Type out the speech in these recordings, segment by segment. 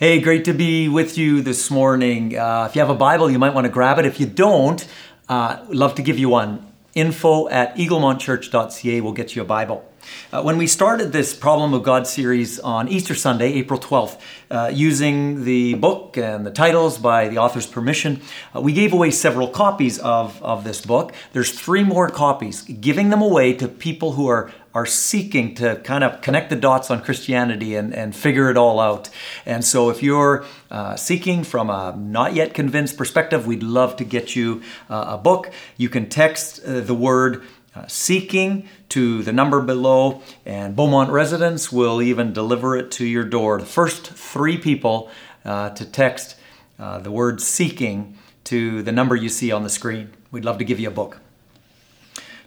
Hey, great to be with you this morning. Uh, if you have a Bible, you might want to grab it. If you don't, uh, love to give you one. Info at eaglemontchurch.ca will get you a Bible. Uh, when we started this Problem of God series on Easter Sunday, April 12th, uh, using the book and the titles by the author's permission, uh, we gave away several copies of, of this book. There's three more copies, giving them away to people who are are seeking to kind of connect the dots on Christianity and, and figure it all out. And so, if you're uh, seeking from a not yet convinced perspective, we'd love to get you uh, a book. You can text uh, the word uh, seeking to the number below, and Beaumont residents will even deliver it to your door. The first three people uh, to text uh, the word seeking to the number you see on the screen. We'd love to give you a book.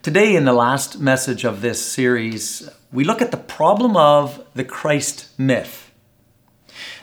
Today, in the last message of this series, we look at the problem of the Christ myth.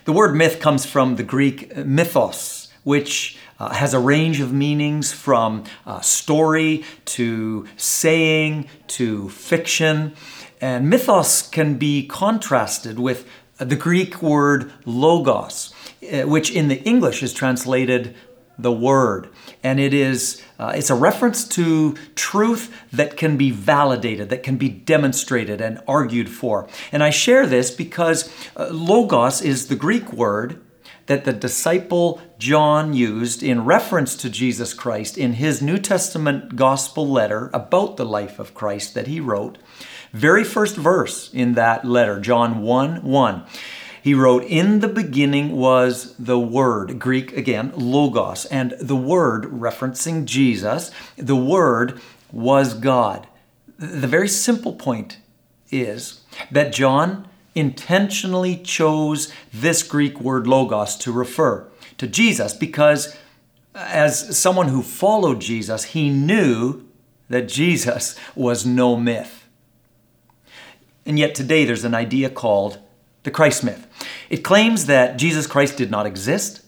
The word myth comes from the Greek mythos, which uh, has a range of meanings from uh, story to saying to fiction. And mythos can be contrasted with the Greek word logos, uh, which in the English is translated the word and it is uh, it's a reference to truth that can be validated that can be demonstrated and argued for and i share this because uh, logos is the greek word that the disciple john used in reference to jesus christ in his new testament gospel letter about the life of christ that he wrote very first verse in that letter john 1 1 he wrote, In the beginning was the Word, Greek again, logos, and the Word, referencing Jesus, the Word was God. The very simple point is that John intentionally chose this Greek word logos to refer to Jesus because, as someone who followed Jesus, he knew that Jesus was no myth. And yet today there's an idea called the Christ myth. It claims that Jesus Christ did not exist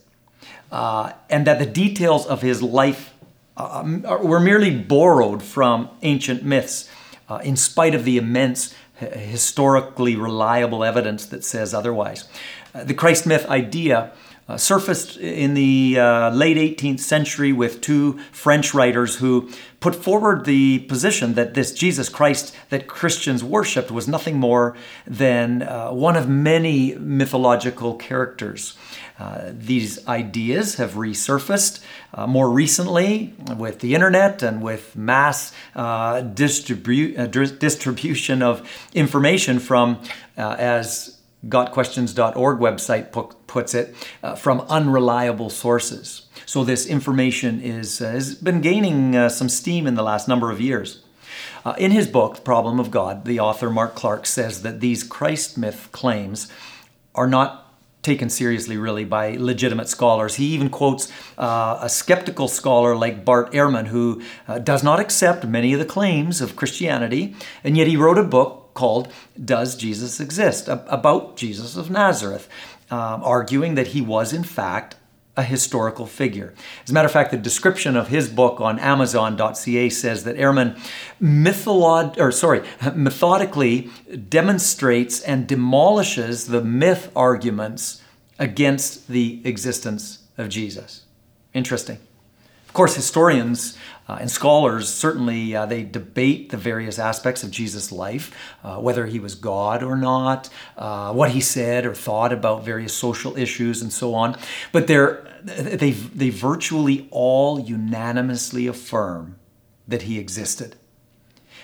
uh, and that the details of his life uh, were merely borrowed from ancient myths, uh, in spite of the immense historically reliable evidence that says otherwise. Uh, the Christ myth idea uh, surfaced in the uh, late 18th century with two French writers who put forward the position that this Jesus Christ that Christians worshipped was nothing more than uh, one of many mythological characters. Uh, these ideas have resurfaced uh, more recently with the internet and with mass uh, distribu- distribution of information from, as gotquestions.org website puts it, uh, from unreliable sources. So this information is, uh, has been gaining uh, some steam in the last number of years. Uh, in his book, The Problem of God, the author Mark Clark says that these Christ myth claims are not taken seriously really by legitimate scholars. He even quotes uh, a skeptical scholar like Bart Ehrman, who uh, does not accept many of the claims of Christianity, and yet he wrote a book called Does Jesus Exist? about Jesus of Nazareth, um, arguing that he was, in fact, a historical figure. As a matter of fact, the description of his book on Amazon.ca says that Ehrman or sorry, methodically demonstrates and demolishes the myth arguments against the existence of Jesus. Interesting. Of course, historians uh, and scholars certainly uh, they debate the various aspects of Jesus' life, uh, whether he was God or not, uh, what he said or thought about various social issues and so on. But they they virtually all unanimously affirm that he existed.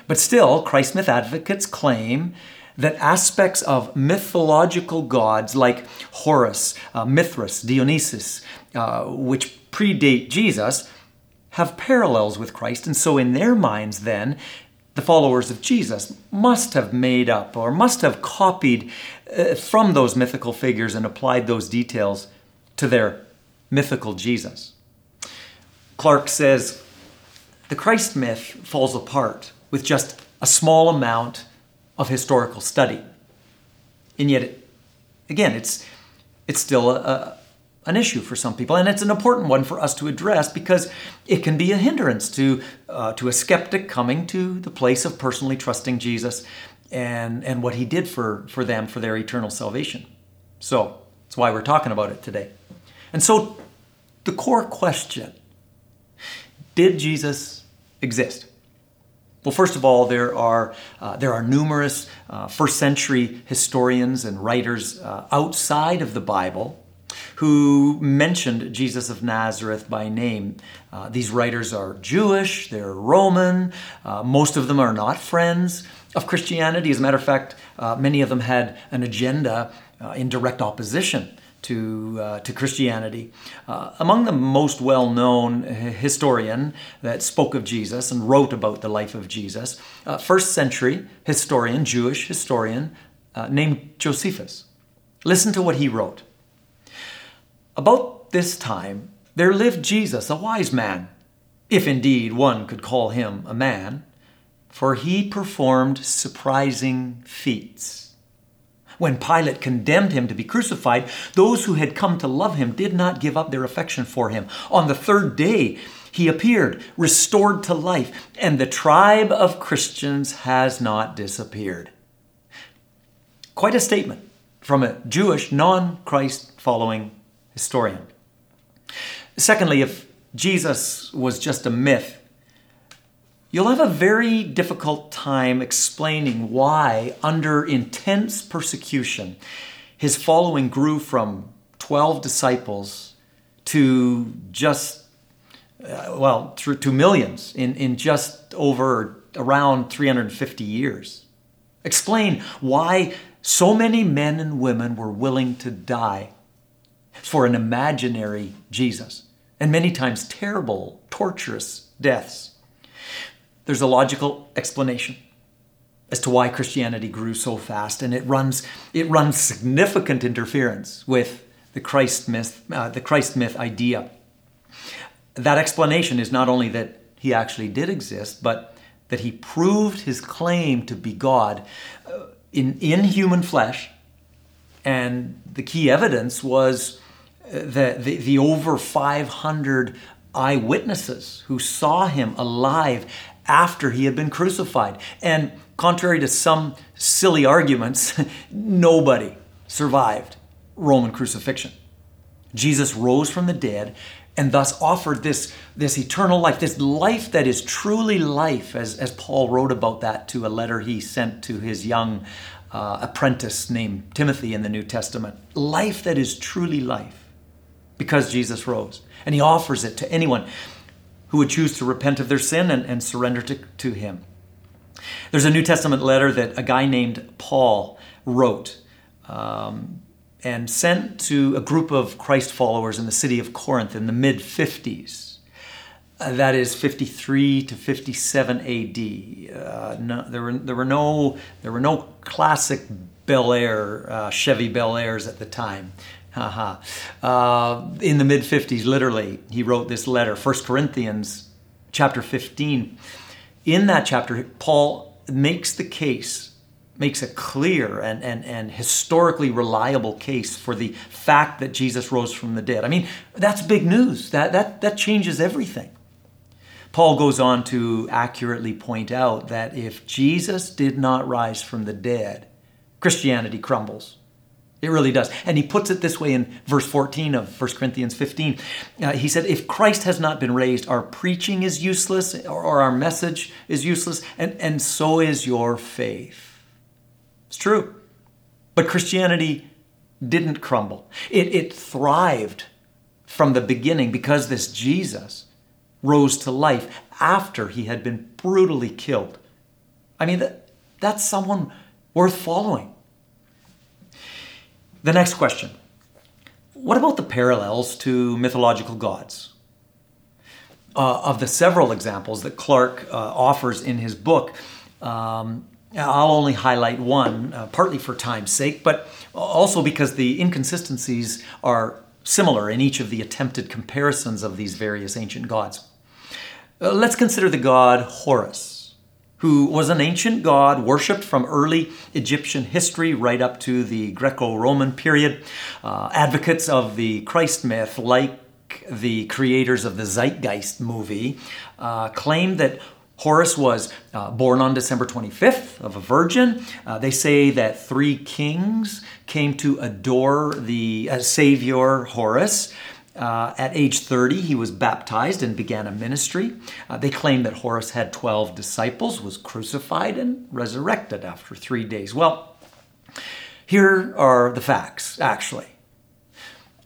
But still, Christ myth advocates claim that aspects of mythological gods like Horus, uh, Mithras, Dionysus, uh, which predate Jesus, have parallels with Christ. And so, in their minds, then, the followers of Jesus must have made up or must have copied uh, from those mythical figures and applied those details to their mythical Jesus. Clark says the Christ myth falls apart with just a small amount of historical study. And yet, again, it's, it's still a, an issue for some people, and it's an important one for us to address because it can be a hindrance to uh, to a skeptic coming to the place of personally trusting Jesus and and what He did for for them for their eternal salvation. So That's why we're talking about it today. And so, the core question did Jesus exist? Well, first of all, there are, uh, there are numerous uh, first century historians and writers uh, outside of the Bible who mentioned Jesus of Nazareth by name. Uh, these writers are Jewish, they're Roman, uh, most of them are not friends of Christianity. As a matter of fact, uh, many of them had an agenda in direct opposition to, uh, to Christianity. Uh, among the most well known historian that spoke of Jesus and wrote about the life of Jesus, uh, first century historian, Jewish historian, uh, named Josephus. Listen to what he wrote. About this time, there lived Jesus, a wise man, if indeed one could call him a man, for he performed surprising feats when Pilate condemned him to be crucified, those who had come to love him did not give up their affection for him. On the third day, he appeared, restored to life, and the tribe of Christians has not disappeared. Quite a statement from a Jewish, non Christ following historian. Secondly, if Jesus was just a myth, You'll have a very difficult time explaining why, under intense persecution, his following grew from 12 disciples to just, uh, well, to, to millions in, in just over around 350 years. Explain why so many men and women were willing to die for an imaginary Jesus, and many times terrible, torturous deaths. There's a logical explanation as to why Christianity grew so fast, and it runs it runs significant interference with the Christ myth, uh, the Christ myth idea. That explanation is not only that he actually did exist, but that he proved his claim to be God uh, in in human flesh, and the key evidence was the, the, the over 500 eyewitnesses who saw him alive after he had been crucified. And contrary to some silly arguments, nobody survived Roman crucifixion. Jesus rose from the dead and thus offered this, this eternal life, this life that is truly life, as, as Paul wrote about that to a letter he sent to his young uh, apprentice named Timothy in the New Testament. Life that is truly life because Jesus rose. And he offers it to anyone who would choose to repent of their sin and, and surrender to, to Him. There's a New Testament letter that a guy named Paul wrote um, and sent to a group of Christ followers in the city of Corinth in the mid 50s. Uh, that is 53 to 57 AD. Uh, no, there, were, there, were no, there were no classic Bel Air, uh, Chevy Bel Airs at the time. Uh, in the mid 50s, literally, he wrote this letter, 1 Corinthians chapter 15. In that chapter, Paul makes the case, makes a clear and, and, and historically reliable case for the fact that Jesus rose from the dead. I mean, that's big news. That, that, that changes everything. Paul goes on to accurately point out that if Jesus did not rise from the dead, Christianity crumbles. It really does. And he puts it this way in verse 14 of 1 Corinthians 15. Uh, he said, If Christ has not been raised, our preaching is useless, or, or our message is useless, and, and so is your faith. It's true. But Christianity didn't crumble, it, it thrived from the beginning because this Jesus rose to life after he had been brutally killed. I mean, that, that's someone worth following. The next question What about the parallels to mythological gods? Uh, of the several examples that Clark uh, offers in his book, um, I'll only highlight one, uh, partly for time's sake, but also because the inconsistencies are similar in each of the attempted comparisons of these various ancient gods. Uh, let's consider the god Horus who was an ancient god worshipped from early Egyptian history right up to the Greco Roman period. Uh, advocates of the Christ myth, like the creators of the Zeitgeist movie, uh, claim that Horus was uh, born on December 25th of a virgin. Uh, they say that three kings came to adore the uh, Savior Horus. Uh, at age 30, he was baptized and began a ministry. Uh, they claim that Horus had 12 disciples, was crucified, and resurrected after three days. Well, here are the facts, actually.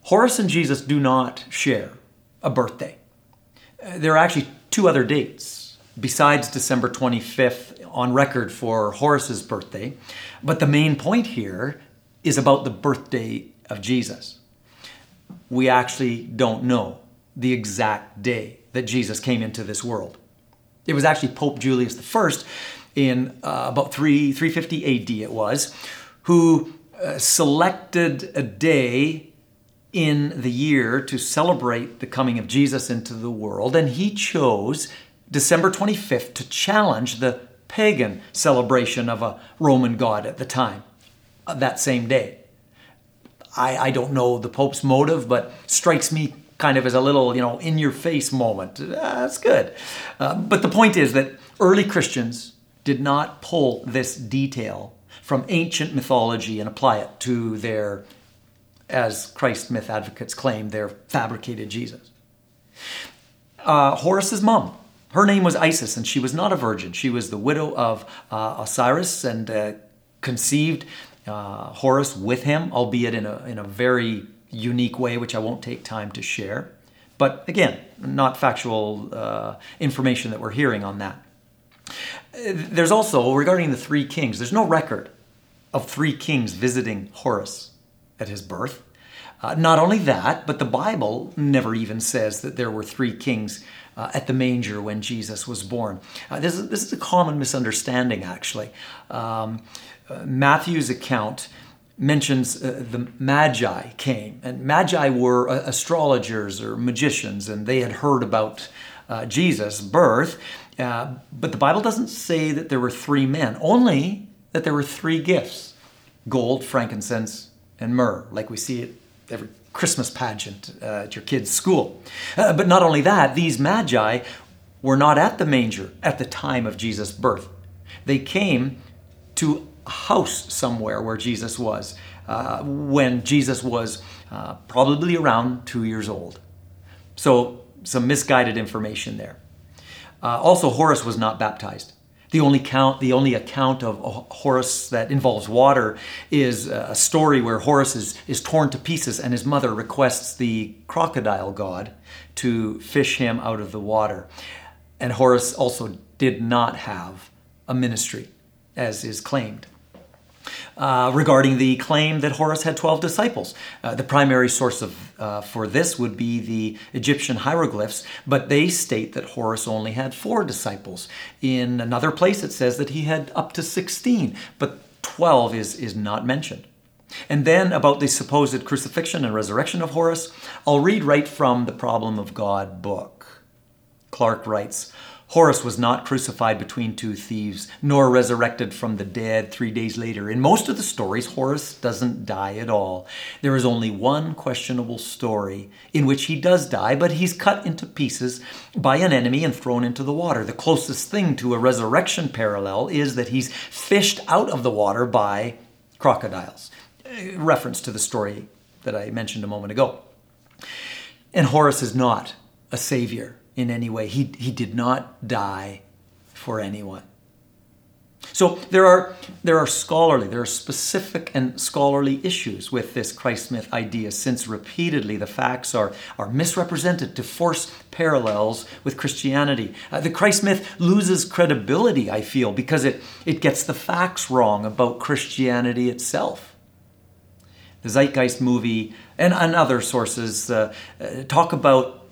Horus and Jesus do not share a birthday. Uh, there are actually two other dates besides December 25th on record for Horus's birthday, but the main point here is about the birthday of Jesus we actually don't know the exact day that Jesus came into this world. It was actually Pope Julius I in uh, about 3, 350 AD, it was, who uh, selected a day in the year to celebrate the coming of Jesus into the world, and he chose December 25th to challenge the pagan celebration of a Roman god at the time, uh, that same day. I, I don't know the Pope's motive, but strikes me kind of as a little, you know, in your face moment. Uh, that's good. Uh, but the point is that early Christians did not pull this detail from ancient mythology and apply it to their, as Christ myth advocates claim, their fabricated Jesus. Uh, Horus's mom, her name was Isis, and she was not a virgin. She was the widow of uh, Osiris and uh, conceived uh, Horus with him, albeit in a, in a very unique way, which I won't take time to share. But again, not factual uh, information that we're hearing on that. There's also, regarding the three kings, there's no record of three kings visiting Horus at his birth. Uh, not only that, but the Bible never even says that there were three kings uh, at the manger when Jesus was born. Uh, this, is, this is a common misunderstanding, actually. Um, uh, Matthew's account mentions uh, the Magi came, and Magi were uh, astrologers or magicians, and they had heard about uh, Jesus' birth. Uh, but the Bible doesn't say that there were three men, only that there were three gifts gold, frankincense, and myrrh, like we see it every Christmas pageant at your kid's school. but not only that, these Magi were not at the manger at the time of Jesus' birth. They came to house somewhere where Jesus was uh, when Jesus was uh, probably around two years old. So, some misguided information there. Uh, also, Horus was not baptized. The only count, the only account of Horus that involves water is a story where Horus is, is torn to pieces and his mother requests the crocodile god to fish him out of the water. And Horus also did not have a ministry, as is claimed. Uh, regarding the claim that Horus had 12 disciples. Uh, the primary source of, uh, for this would be the Egyptian hieroglyphs, but they state that Horus only had four disciples. In another place, it says that he had up to 16, but 12 is, is not mentioned. And then about the supposed crucifixion and resurrection of Horus, I'll read right from the Problem of God book. Clark writes, Horus was not crucified between two thieves, nor resurrected from the dead three days later. In most of the stories, Horus doesn't die at all. There is only one questionable story in which he does die, but he's cut into pieces by an enemy and thrown into the water. The closest thing to a resurrection parallel is that he's fished out of the water by crocodiles. Uh, reference to the story that I mentioned a moment ago. And Horus is not a savior in any way. He, he did not die for anyone. So there are, there are scholarly, there are specific and scholarly issues with this Christ myth idea, since repeatedly the facts are, are misrepresented to force parallels with Christianity. Uh, the Christ myth loses credibility, I feel, because it, it gets the facts wrong about Christianity itself. The Zeitgeist movie and, and other sources uh, uh, talk about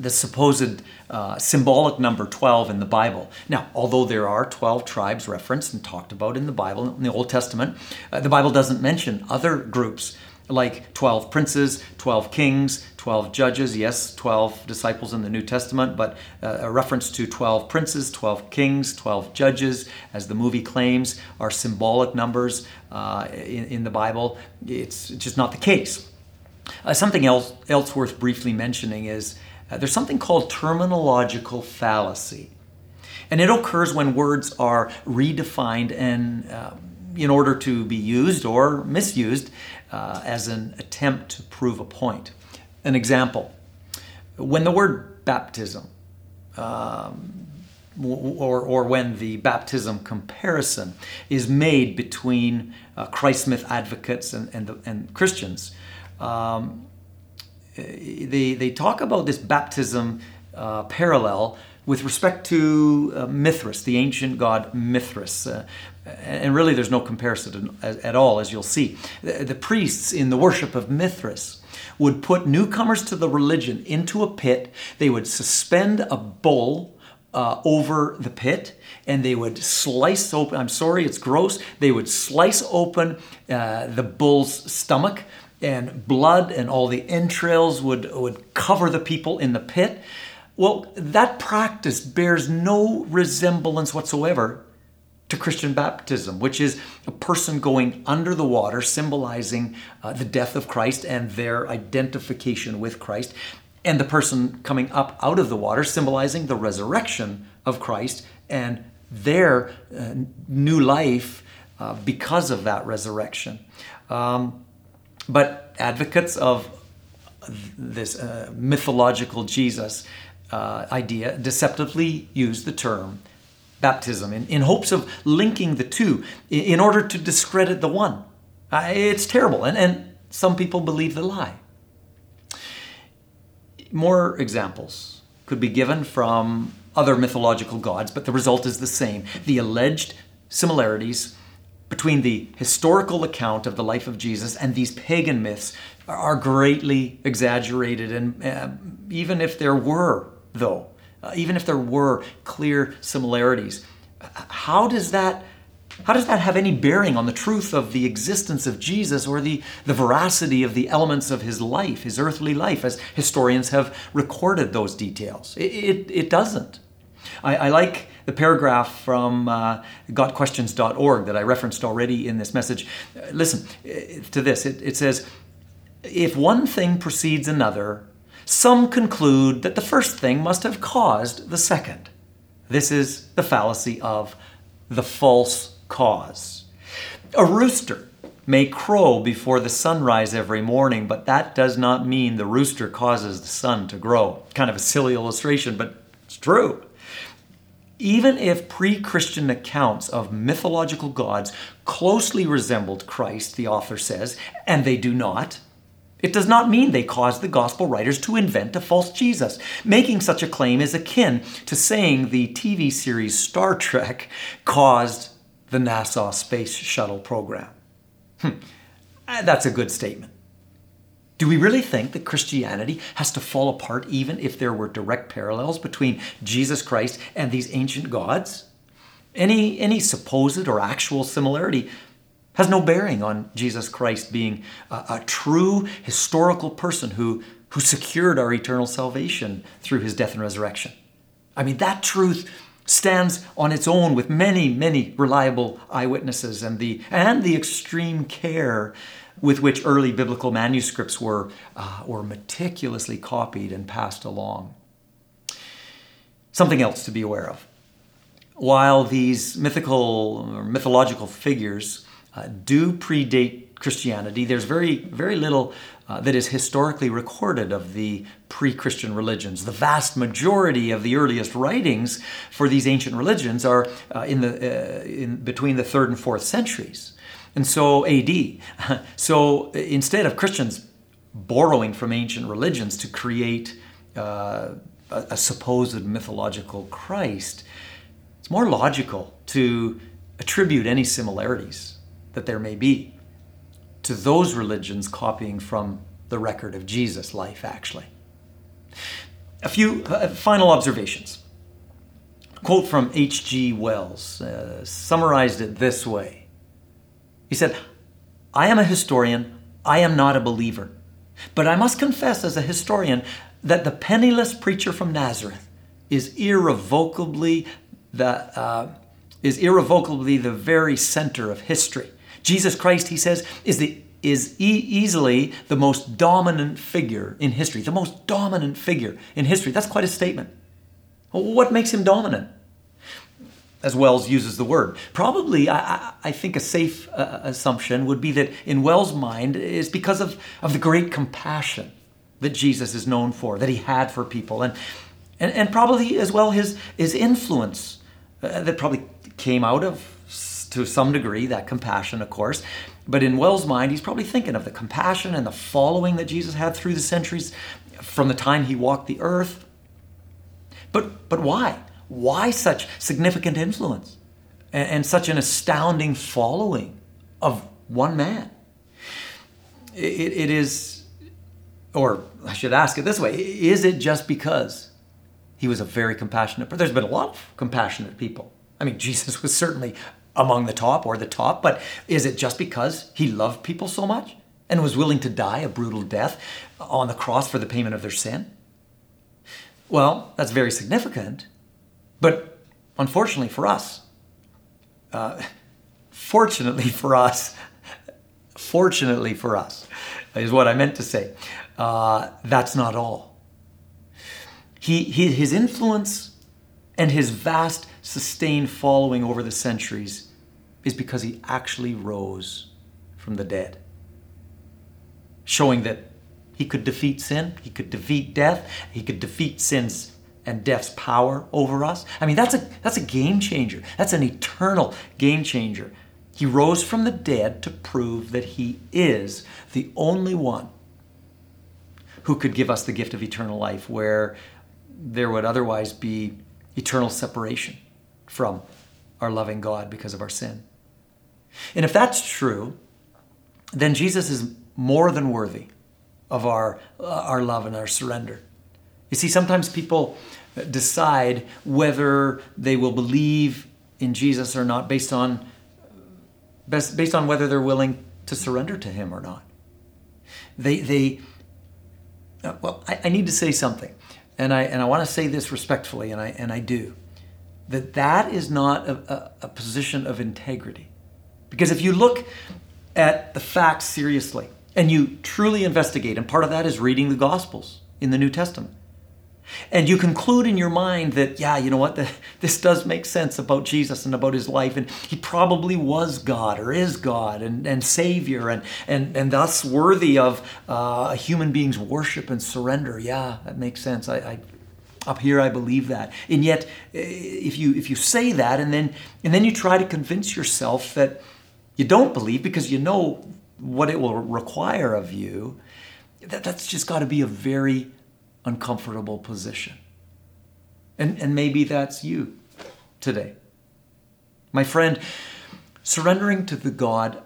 the supposed uh, symbolic number 12 in the Bible. Now, although there are 12 tribes referenced and talked about in the Bible, in the Old Testament, uh, the Bible doesn't mention other groups like 12 princes, 12 kings, 12 judges, yes, 12 disciples in the New Testament, but uh, a reference to 12 princes, 12 kings, 12 judges, as the movie claims, are symbolic numbers uh, in, in, the Bible. It's just not the case. Uh, something else, else worth briefly mentioning is uh, there's something called terminological fallacy. And it occurs when words are redefined and uh, in order to be used or misused uh, as an attempt to prove a point. An example when the word baptism um, or, or when the baptism comparison is made between uh, Christ myth advocates and, and, the, and Christians, um, they, they talk about this baptism uh, parallel with respect to uh, Mithras, the ancient god Mithras. Uh, and really, there's no comparison at, all, as you'll see. The, priests in the worship of Mithras would put newcomers to the religion into a pit, they would suspend a bull. Uh, over the pit and they would slice open i'm sorry it's gross they would slice open uh, the bull's stomach and blood and all the entrails would, would cover the people in the pit well, that practice bears no resemblance whatsoever to Christian baptism, which is a person going under the water, symbolizing uh, the death of Christ and their identification with Christ, and the person coming up out of the water, symbolizing the resurrection of Christ and their uh, new life uh, because of that resurrection. Um, but advocates of this uh, mythological Jesus uh, idea deceptively use the term baptism in, in hopes of linking the two in, order to discredit the one. Uh, it's terrible, and, and some people believe the lie. More examples could be given from other mythological gods, but the result is the same. The alleged similarities between the historical account of the life of Jesus and these pagan myths are greatly exaggerated. And uh, even if there were though, uh, even if there were clear similarities. How does that how does that have any bearing on the truth of the existence of Jesus or the, the veracity of the elements of his life, his earthly life, as historians have recorded those details? It, it, it doesn't. I, I, like the paragraph from uh, gotquestions.org that I referenced already in this message. Listen uh, to this it, it says, If one thing precedes another, some conclude that the first thing must have caused the second. This is the fallacy of the false cause. A rooster may crow before the sunrise every morning, but that does not mean the rooster causes the sun to grow. Kind of a silly illustration, but it's true. Even if pre Christian accounts of mythological gods closely resembled Christ, the author says, and they do not, it does not mean they caused the gospel writers to invent a false Jesus. Making such a claim is akin to saying the TV series Star Trek caused the NASA Space Shuttle program. Hmm. Uh, that's a good statement. Do we really think that Christianity has to fall apart even if there were direct parallels between Jesus Christ and these ancient gods? Any, any supposed or actual similarity has no bearing on Jesus Christ being a, a, true historical person who, who secured our eternal salvation through his death and resurrection. I mean, that truth stands on its own with many, many reliable eyewitnesses and the, and the extreme care with which early biblical manuscripts were, uh, were meticulously copied and passed along. Something else to be aware of. While these mythical or mythological figures uh, do predate Christianity. There's very, very little uh, that is historically recorded of the pre Christian religions. The vast majority of the earliest writings for these ancient religions are uh, in the, uh, in between the third and fourth centuries. And so, AD. So, instead of Christians borrowing from ancient religions to create uh, a, a supposed mythological Christ, it's more logical to attribute any similarities that there may be to those religions copying from the record of Jesus' life, actually. A few uh, final observations. A quote from H.G. Wells uh, summarized it this way He said, I am a historian, I am not a believer. But I must confess, as a historian, that the penniless preacher from Nazareth is irrevocably the, uh, is irrevocably the very center of history. Jesus Christ, he says, is the is e- easily the most dominant figure in history, the most dominant figure in history. That's quite a statement. What makes him dominant? As Wells uses the word. Probably, I, I think a safe uh, assumption would be that in Wells' mind is because of, of the great compassion that Jesus is known for, that he had for people, and, and, and probably as well his, his influence uh, that probably came out of, to some degree, that compassion, of course. But in Wells' mind, he's probably thinking of the compassion and the following that Jesus had through the centuries from the time he walked the earth. But, but why? Why such significant influence and, and such an astounding following of one man? It, it is, or I should ask it this way is it just because he was a very compassionate person? There's been a lot of compassionate people. I mean, Jesus was certainly among the top or the top, but is it just because he loved people so much and was willing to die a brutal death on the cross for the payment of their sin? Well, that's very significant, but unfortunately for us, uh, fortunately for us, fortunately for us, is what I meant to say. Uh, that's not all. He, he, his influence and his vast, sustained following over the centuries is because he actually rose from the dead, showing that he could defeat sin, he could defeat death, he could defeat sin's and death's power over us. I mean, that's a, that's a game changer. That's an eternal game changer. He rose from the dead to prove that he is the only one who could give us the gift of eternal life, where there would otherwise be eternal separation from our loving God because of our sin. And if that's true, then Jesus is more than worthy of our, uh, our love and our surrender. You see, sometimes people decide whether they will believe in Jesus or not based on based on whether they're willing to surrender to Him or not. They they uh, well, I, I need to say something, and I and I want to say this respectfully, and I and I do that that is not a, a, a position of integrity, because if you look at the facts seriously and you truly investigate, and part of that is reading the Gospels in the New Testament and you conclude in your mind that, yeah, you know what, this does make sense about Jesus and about his life. And he probably was God or is God and, and Savior and, and, and thus worthy of uh, a human being's worship and surrender. Yeah, that makes sense. I, I up here I believe that. And yet, eh, if you if you say that and then and then you try to convince yourself that you don't believe because you know what it will require of you, that, that's just got to be a very uncomfortable position. And, and maybe that's you today. My friend, surrendering to the God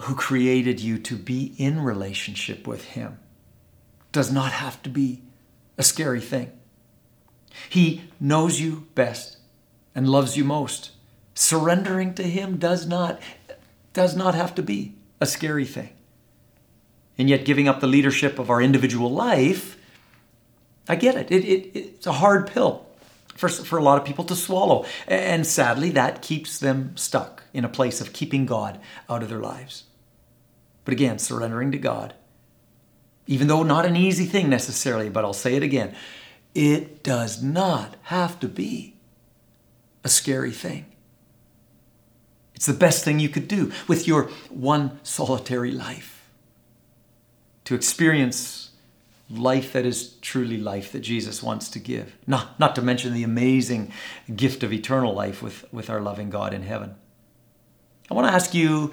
who created you to be in relationship with Him does not have to be a scary thing. He knows you best and loves you most. Surrendering to Him does not, does not have to be a scary thing. And yet, giving up the leadership of our individual life I get it. It, it. It's a hard pill for, for a lot of people to swallow. And sadly, that keeps them stuck in a place of keeping God out of their lives. But again, surrendering to God, even though not an easy thing necessarily, but I'll say it again, it does not have to be a scary thing. It's the best thing you could do with your one solitary life to experience life that is truly life that Jesus wants to give. Not, not to mention the amazing gift of eternal life with, with our loving God in heaven. I want to ask you,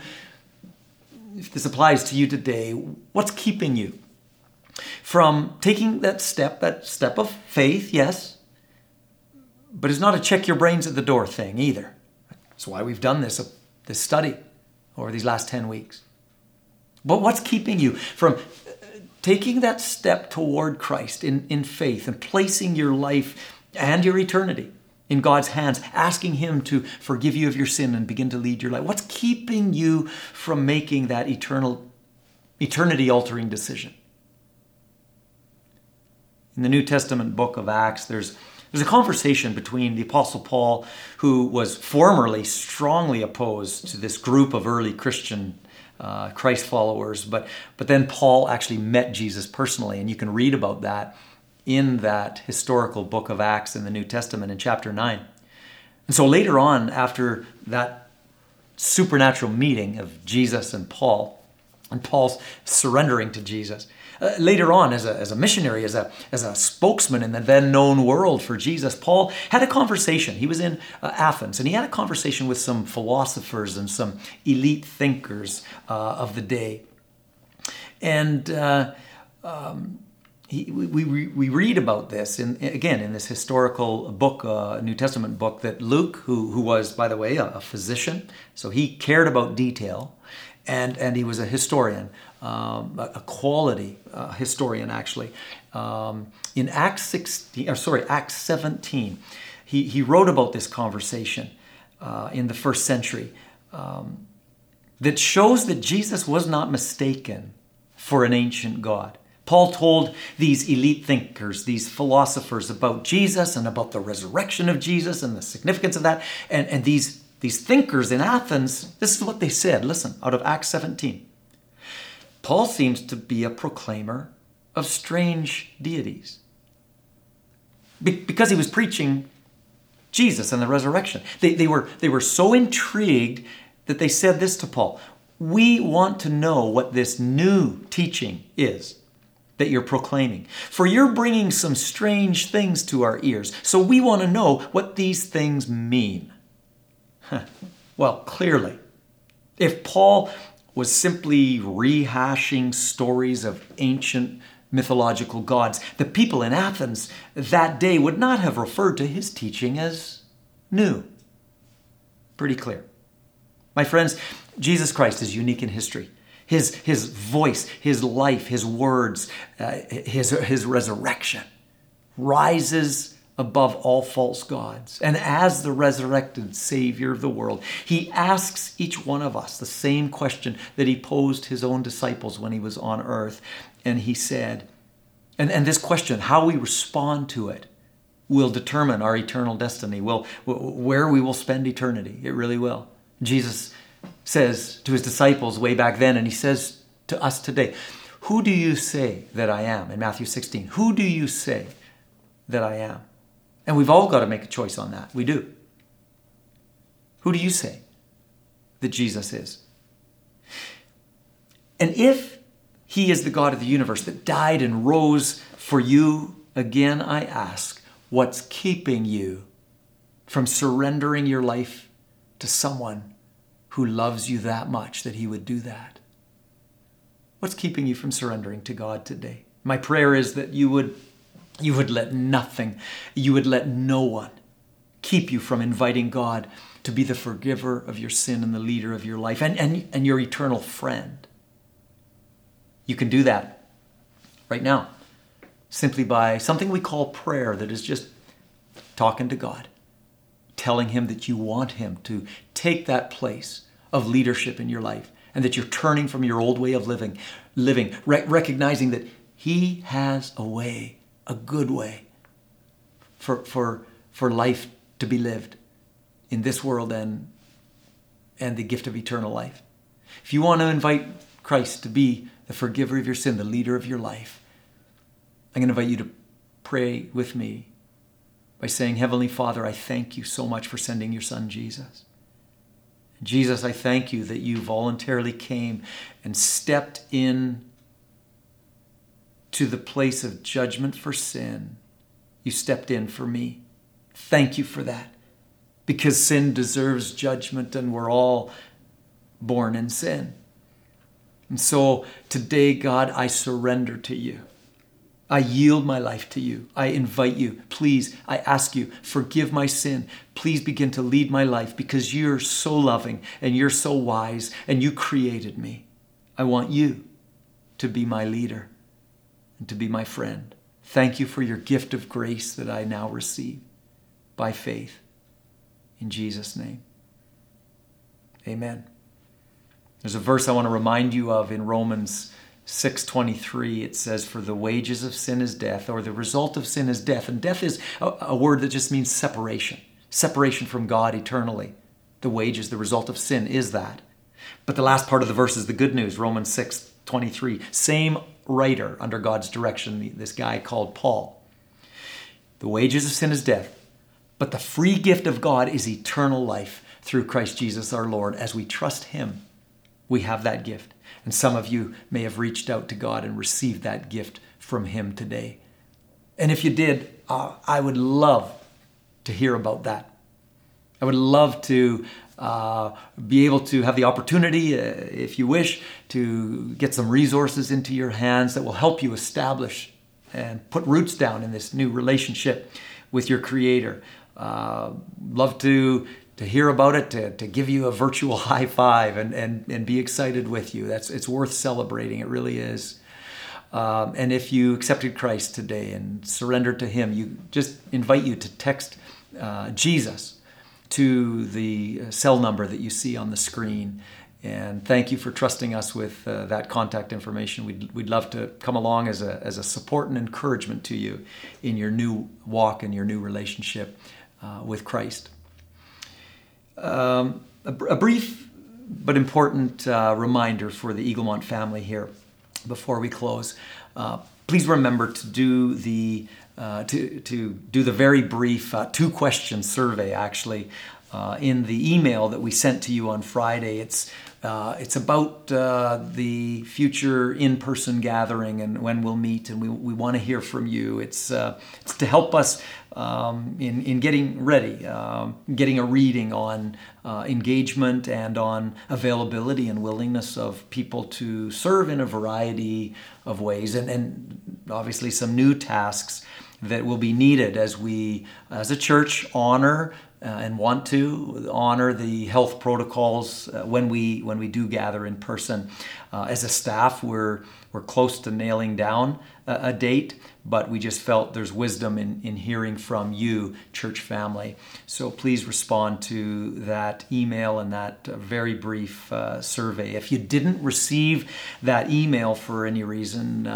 if this applies to you today, what's keeping you from taking that step, that step of faith, yes, but it's not a check your brains at the door thing either. That's why we've done this, uh, this study over these last 10 weeks. But what's keeping you from taking that step toward Christ in, in faith and placing your life and your eternity in God's hands, asking Him to forgive you of your sin and begin to lead your life. What's keeping you from making that eternal, eternity altering decision? In the New Testament book of Acts, there's there's a conversation between the Apostle Paul, who was formerly strongly opposed to this group of early Christian uh, Christ followers. But, but then Paul actually met Jesus personally, and you can read about that in that historical book of Acts in the New Testament in chapter 9. And so later on, after that supernatural meeting of Jesus and Paul, and Paul's surrendering to Jesus. Uh, later on, as a, as a missionary, as a, as a spokesman in the then known world for Jesus, Paul had a conversation. He was in uh, Athens and he had a conversation with some philosophers and some elite thinkers uh, of the day. And uh, um, he, we, we, we read about this in, again in this historical book, uh, New Testament book, that Luke, who, who was, by the way, a, a physician, so he cared about detail and, and he was a historian, um, a, quality uh, historian actually. Um, in Acts 16, or sorry, Acts 17, he, he wrote about this conversation uh, in the first century um, that shows that Jesus was not mistaken for an ancient God. Paul told these elite thinkers, these philosophers about Jesus and about the resurrection of Jesus and the significance of that. And, and these these thinkers in Athens, this is what they said. Listen, out of Acts 17. Paul seems to be a proclaimer of strange deities be- because he was preaching Jesus and the resurrection. They, they, were, they were so intrigued that they said this to Paul We want to know what this new teaching is that you're proclaiming. For you're bringing some strange things to our ears. So we want to know what these things mean. well, clearly, if Paul was simply rehashing stories of ancient mythological gods, the people in Athens that day would not have referred to his teaching as new. Pretty clear. My friends, Jesus Christ is unique in history. His, his voice, his life, his words, uh, his, his resurrection rises above all false gods. And as the resurrected Savior of the world, he asks each one of us the same question that he posed his own disciples when he was on earth. And he said, and, and this question, how we respond to it, will determine our eternal destiny, will, where we will spend eternity. It really will. Jesus says to his disciples way back then, and he says to us today, Who do you say that I am? In Matthew 16, who do you say that I am? And we've all got to make a choice on that. We do. Who do you say that Jesus is? And if he is the God of the universe that died and rose for you, again I ask, what's keeping you from surrendering your life to someone who loves you that much that he would do that? What's keeping you from surrendering to God today? My prayer is that you would you would let nothing, you would let no one keep you from inviting God to be the forgiver of your sin and the leader of your life and, and, and your eternal friend. You can do that right now simply by something we call prayer, that is just talking to God, telling Him that you want Him to take that place of leadership in your life and that you're turning from your old way of living, living, re- recognizing that He has a way a good way for, for, for life to be lived in this world and, and the gift of eternal life. If you want to invite Christ to be the forgiver of your sin, the leader of your life, I'm going to invite you to pray with me by saying, Heavenly Father, I thank you so much for sending your son Jesus. Jesus, I thank you that you voluntarily came and stepped in to the place of judgment for sin. You stepped in for me. Thank you for that. Because sin deserves judgment and we're all born in sin. And so today, God, I surrender to you. I yield my life to you. I invite you. Please, I ask you, forgive my sin. Please begin to lead my life because you're so loving and you're so wise and you created me. I want you to be my leader and to be my friend. Thank you for your gift of grace that I now receive by faith. In Jesus' name. Amen. There's a verse I want to remind you of in Romans 6:23 it says for the wages of sin is death or the result of sin is death and death is a, a, word that just means separation separation from God eternally the wages the result of sin is that but the last part of the verse is the good news Romans 6:23 same writer under God's direction, this guy called Paul. The wages of sin is death, But the free gift of God is eternal life through Christ Jesus our Lord. As we trust Him, we have that gift. And some of you may have reached out to God and received that gift from Him today. And if you did, uh, I would love to hear about that. I would love to uh, be able to have the opportunity, uh, if you wish, to get some resources into your hands that will help you establish and put roots down in this new relationship with your Creator. Uh, love to to hear about it, to, to give you a virtual high five and, and, and be excited with you. That's it's worth celebrating. It really is. Um, and if you accepted Christ today and surrendered to Him, you just invite you to text uh, Jesus to the cell number that you see on the screen. And thank you for trusting us with uh, that contact information. We'd, we'd love to come along as a, as a support and encouragement to you in your new walk and your new relationship uh, with Christ. Um, a, a, brief but important uh, reminder for the Eaglemont family here before we close. Uh, please remember to do the uh, to, to do the very brief uh, two question survey actually uh, in the email that we sent to you on Friday. It's uh, it's about uh, the future in-person gathering and when we'll meet, and we, we want to hear from you. It's it's to help us um, in in getting ready, um, getting a reading on engagement and on availability and willingness of people to serve in a variety of ways, and and obviously some new tasks that will be needed as we, as a church, honor uh, and want to honor the health protocols uh, when we when we do gather in person. Uh, as a staff, we're we're close to nailing down a, a, date, but we just felt there's wisdom in, in hearing from you, church family. So please respond to that email and that uh, very brief uh, survey. If you didn't receive that email for any reason.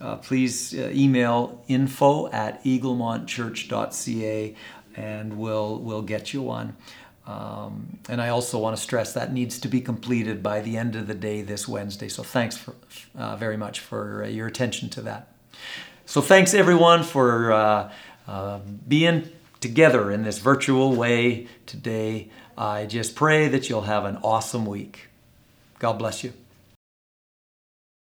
Uh, please email info at eaglemontchurch.ca and we'll we'll get you one. Um, and I also want to stress that needs to be completed by the end of the day this Wednesday. So thanks for, uh, very much for uh, your attention to that. So thanks everyone for uh, uh being together in this virtual way today. I just pray that you'll have an awesome week. God bless you.